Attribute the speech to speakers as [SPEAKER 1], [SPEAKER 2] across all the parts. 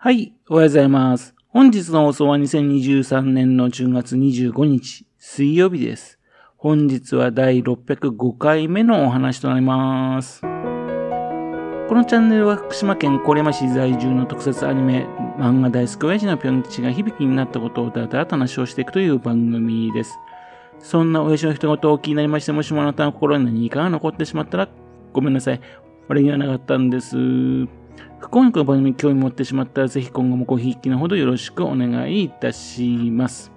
[SPEAKER 1] はい、おはようございます。本日の放送は2023年の10月25日、水曜日です。本日は第605回目のお話となります。このチャンネルは福島県郡山市在住の特撮アニメ、漫画大好き親父のぴょん吉が響きになったことをだらだらと話をしていくという番組です。そんな親父の一言を気になりまして、もしもあなたの心に何かが残ってしまったら、ごめんなさい。悪気はなかったんです。不幸にこの番組に興味持ってしまったら、ぜひ今後もごひいきのほどよろしくお願いいたします。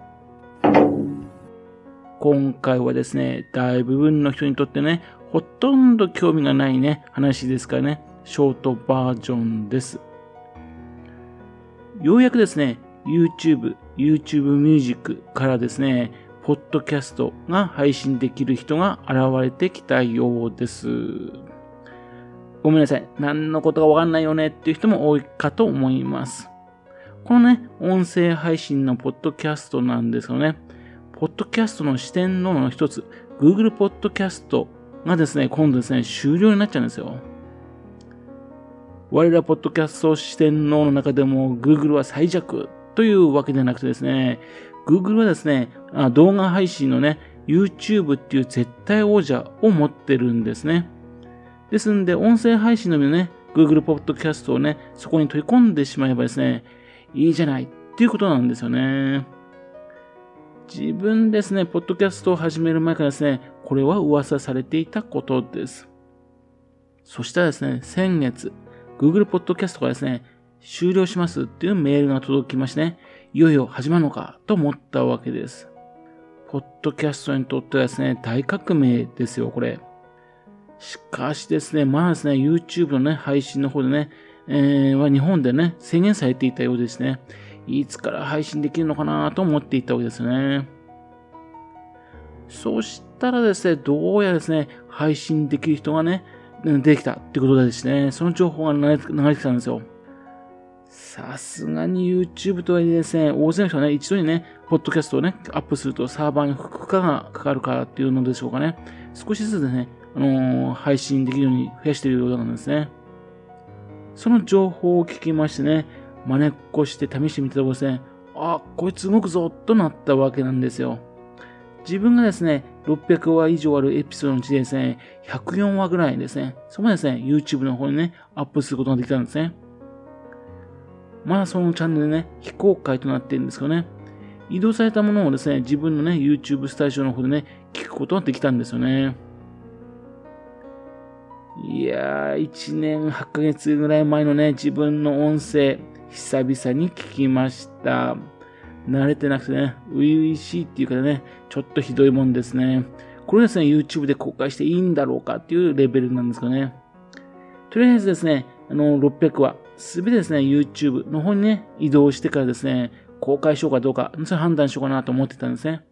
[SPEAKER 1] 今回はですね、大部分の人にとってね、ほとんど興味がないね、話ですからね、ショートバージョンです。ようやくですね、YouTube、YouTube Music からですね、ポッドキャストが配信できる人が現れてきたようです。ごめんなさい。何のことかわかんないよねっていう人も多いかと思います。このね、音声配信のポッドキャストなんですよね。ポッドキャストの視点のの一つ、Google ポッドキャストがですね、今度ですね、終了になっちゃうんですよ。我らポッドキャスト視点のの中でも Google は最弱というわけではなくてですね、Google はですね、動画配信のね、YouTube っていう絶対王者を持ってるんですね。ですんで、音声配信のみのね、Google ポッドキャストをね、そこに取り込んでしまえばですね、いいじゃないっていうことなんですよね。自分ですね、ポッドキャストを始める前からですね、これは噂されていたことです。そしたらですね、先月、Google ポッドキャストがですね、終了しますっていうメールが届きましてね、いよいよ始まるのかと思ったわけです。ポッドキャストにとってはですね、大革命ですよ、これ。しかしですね、まあですね、YouTube のね、配信の方でね、えー、は日本でね、制限されていたようですね。いつから配信できるのかなと思っていたわけですね。そしたらですね、どうやらですね、配信できる人がね、できたってことでですね、その情報が流れてきたんですよ。さすがに YouTube とはいえですね、大勢の人はね、一度にね、ポッドキャストをね、アップするとサーバーに負荷がかかるからっていうのでしょうかね。少しずつね、あのー、配信できるように増やしているようなんですね。その情報を聞きましてね、真似っこして試してみたところですね、あ、こいつ動くぞとなったわけなんですよ。自分がですね、600話以上あるエピソードのうちでですね、104話ぐらいですね、そこまでですね、YouTube の方にね、アップすることができたんですね。まだそのチャンネルね、非公開となっているんですけどね、移動されたものをですね、自分のね、YouTube スタジオの方でね、聞くことができたんですよね。いやー、1年8ヶ月ぐらい前のね、自分の音声、久々に聞きました。慣れてなくてね、初々しいっていうかね、ちょっとひどいもんですね。これですね、YouTube で公開していいんだろうかっていうレベルなんですかね。とりあえずですね、あの、600話、すべてですね、YouTube の方にね、移動してからですね、公開しようかどうか、それ判断しようかなと思ってたんですね。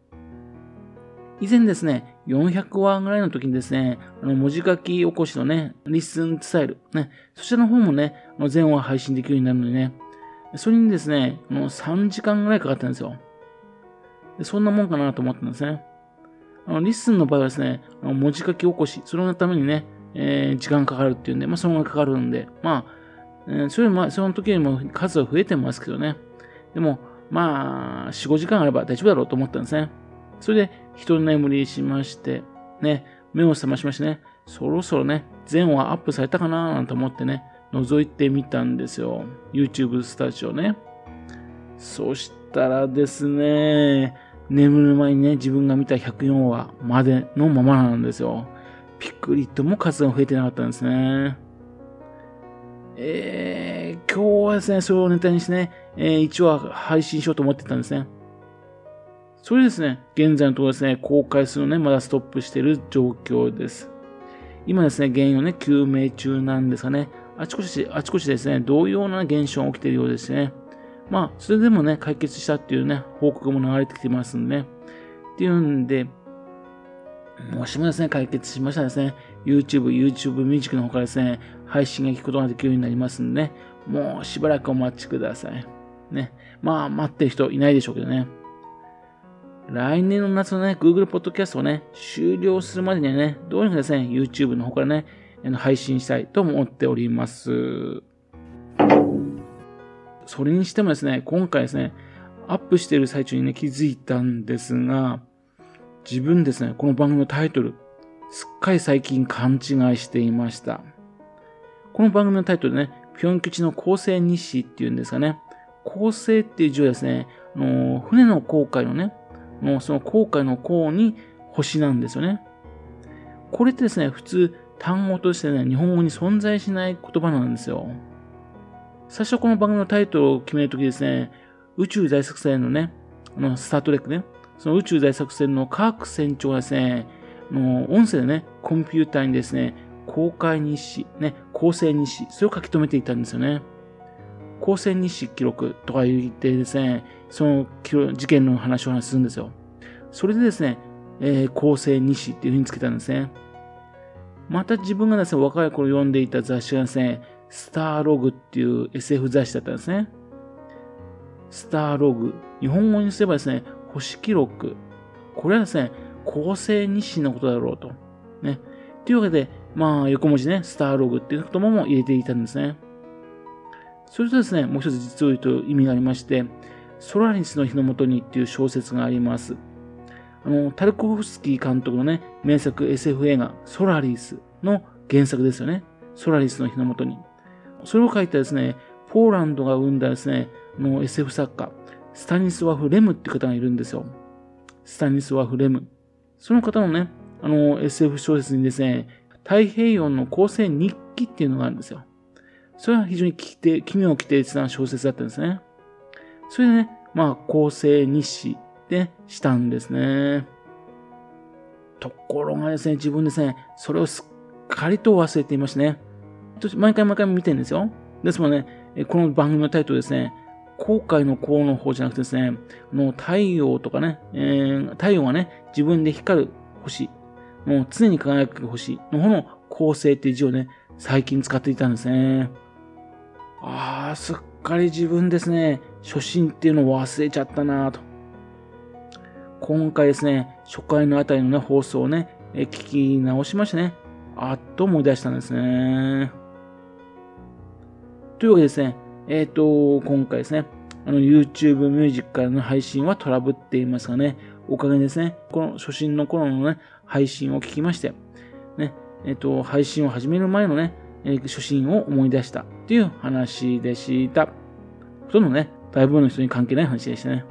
[SPEAKER 1] 以前ですね、400話ぐらいの時にですね、あの文字書き起こしのね、リッスンスタイル、ね、そちらの方もね、あの全話配信できるようになるのでね、それにですね、もう3時間ぐらいかかったんですよ。そんなもんかなと思ったんですね。あの LISTEN の場合はですね、あの文字書き起こし、それのためにね、えー、時間かかるっていうんで、まあ、そのままかかるんで、まあ、えー、それも、その時よりも数は増えてますけどね。でも、まあ、4、5時間あれば大丈夫だろうと思ったんですね。それで、一眠りしまして、ね、目を覚ましましてね、そろそろね、全話アップされたかななんて思ってね、覗いてみたんですよ。YouTube スタジオね。そしたらですね、眠る前にね、自分が見た104話までのままなんですよ。ピクリとも数が増えてなかったんですね。えー、今日はですね、それをネタにしてね、えー、1話配信しようと思ってたんですね。それですね、現在のところですね、公開するのね、まだストップしている状況です。今ですね、原因をね、究明中なんですがね、あちこち、あちこちですね、同様な現象が起きているようですね。まあ、それでもね、解決したっていうね、報告も流れてきてますんでね。っていうんで、もしもですね、解決しましたらですね、YouTube、YouTube Music の方からですね、配信が聞くことができるようになりますんでね、もうしばらくお待ちください。ね。まあ、待ってる人いないでしょうけどね。来年の夏のね、Google Podcast をね、終了するまでにはね、どうにかですね、YouTube の方からね、配信したいと思っております。それにしてもですね、今回ですね、アップしている最中にね、気づいたんですが、自分ですね、この番組のタイトル、すっかり最近勘違いしていました。この番組のタイトルね、ピョン吉の構成日誌っていうんですかね。構成っていう字はですね、あの船の航海のね、のその航海の航に星なんですよね。これってですね、普通単語としてね、日本語に存在しない言葉なんですよ。最初この番組のタイトルを決めるときですね、宇宙大作戦のね、あの、スタートレックね、その宇宙大作戦の科学船長がですね、の音声でね、コンピューターにですね、公開日誌、ね、構成日誌、それを書き留めていたんですよね。構成日誌記録とか言ってですね、その事件の話をするんですよ。それでですね、えー、構成日誌っていう風につけたんですね。また自分がですね、若い頃読んでいた雑誌がですね、スターログっていう SF 雑誌だったんですね。スターログ。日本語にすればですね、星記録。これはですね、構成日誌のことだろうと。ね。というわけで、まあ、横文字ね、スターログっていう言葉も入れていたんですね。それとですね、もう一つ実を言うと意味がありまして、ソラリスの日のもとにっていう小説があります。あの、タルコフスキー監督のね、名作 SF 映画、ソラリスの原作ですよね。ソラリスの日のもとに。それを書いたですね、ポーランドが生んだですね、の SF 作家、スタニスワフ・レムって方がいるんですよ。スタニスワフ・レム。その方のね、あの、SF 小説にですね、太平洋の構成日記っていうのがあるんですよ。それは非常に奇妙奇定な小説だったんですね。それでね、まあ、構成日誌でしたんですね。ところがですね、自分ですね、それをすっかりと忘れていましたね。毎回毎回見てるんですよ。ですもんね、この番組のタイトルですね、後悔の項の方じゃなくてですね、あの太陽とかね、えー、太陽がね、自分で光る星、もう常に輝く星の方の構成っていう字をね、最近使っていたんですね。ああ、すっかり自分ですね、初心っていうのを忘れちゃったなと。今回ですね、初回のあたりのね、放送をね、え聞き直しましてね、あっと思い出したんですね。というわけでですね、えっ、ー、と、今回ですね、あの、YouTube ミュージックからの配信はトラブっていますがね、おかげですね、この初心の頃のね、配信を聞きまして、ね、えっ、ー、と、配信を始める前のね、え、初心を思い出したっていう話でした。ほとんどね、大部分の人に関係ない話でしたね。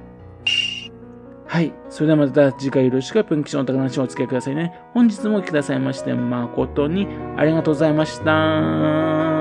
[SPEAKER 1] はい。それではまた次回よろしくプンキションの高話をお付き合いくださいね。本日もお聴きくださいまして誠にありがとうございました。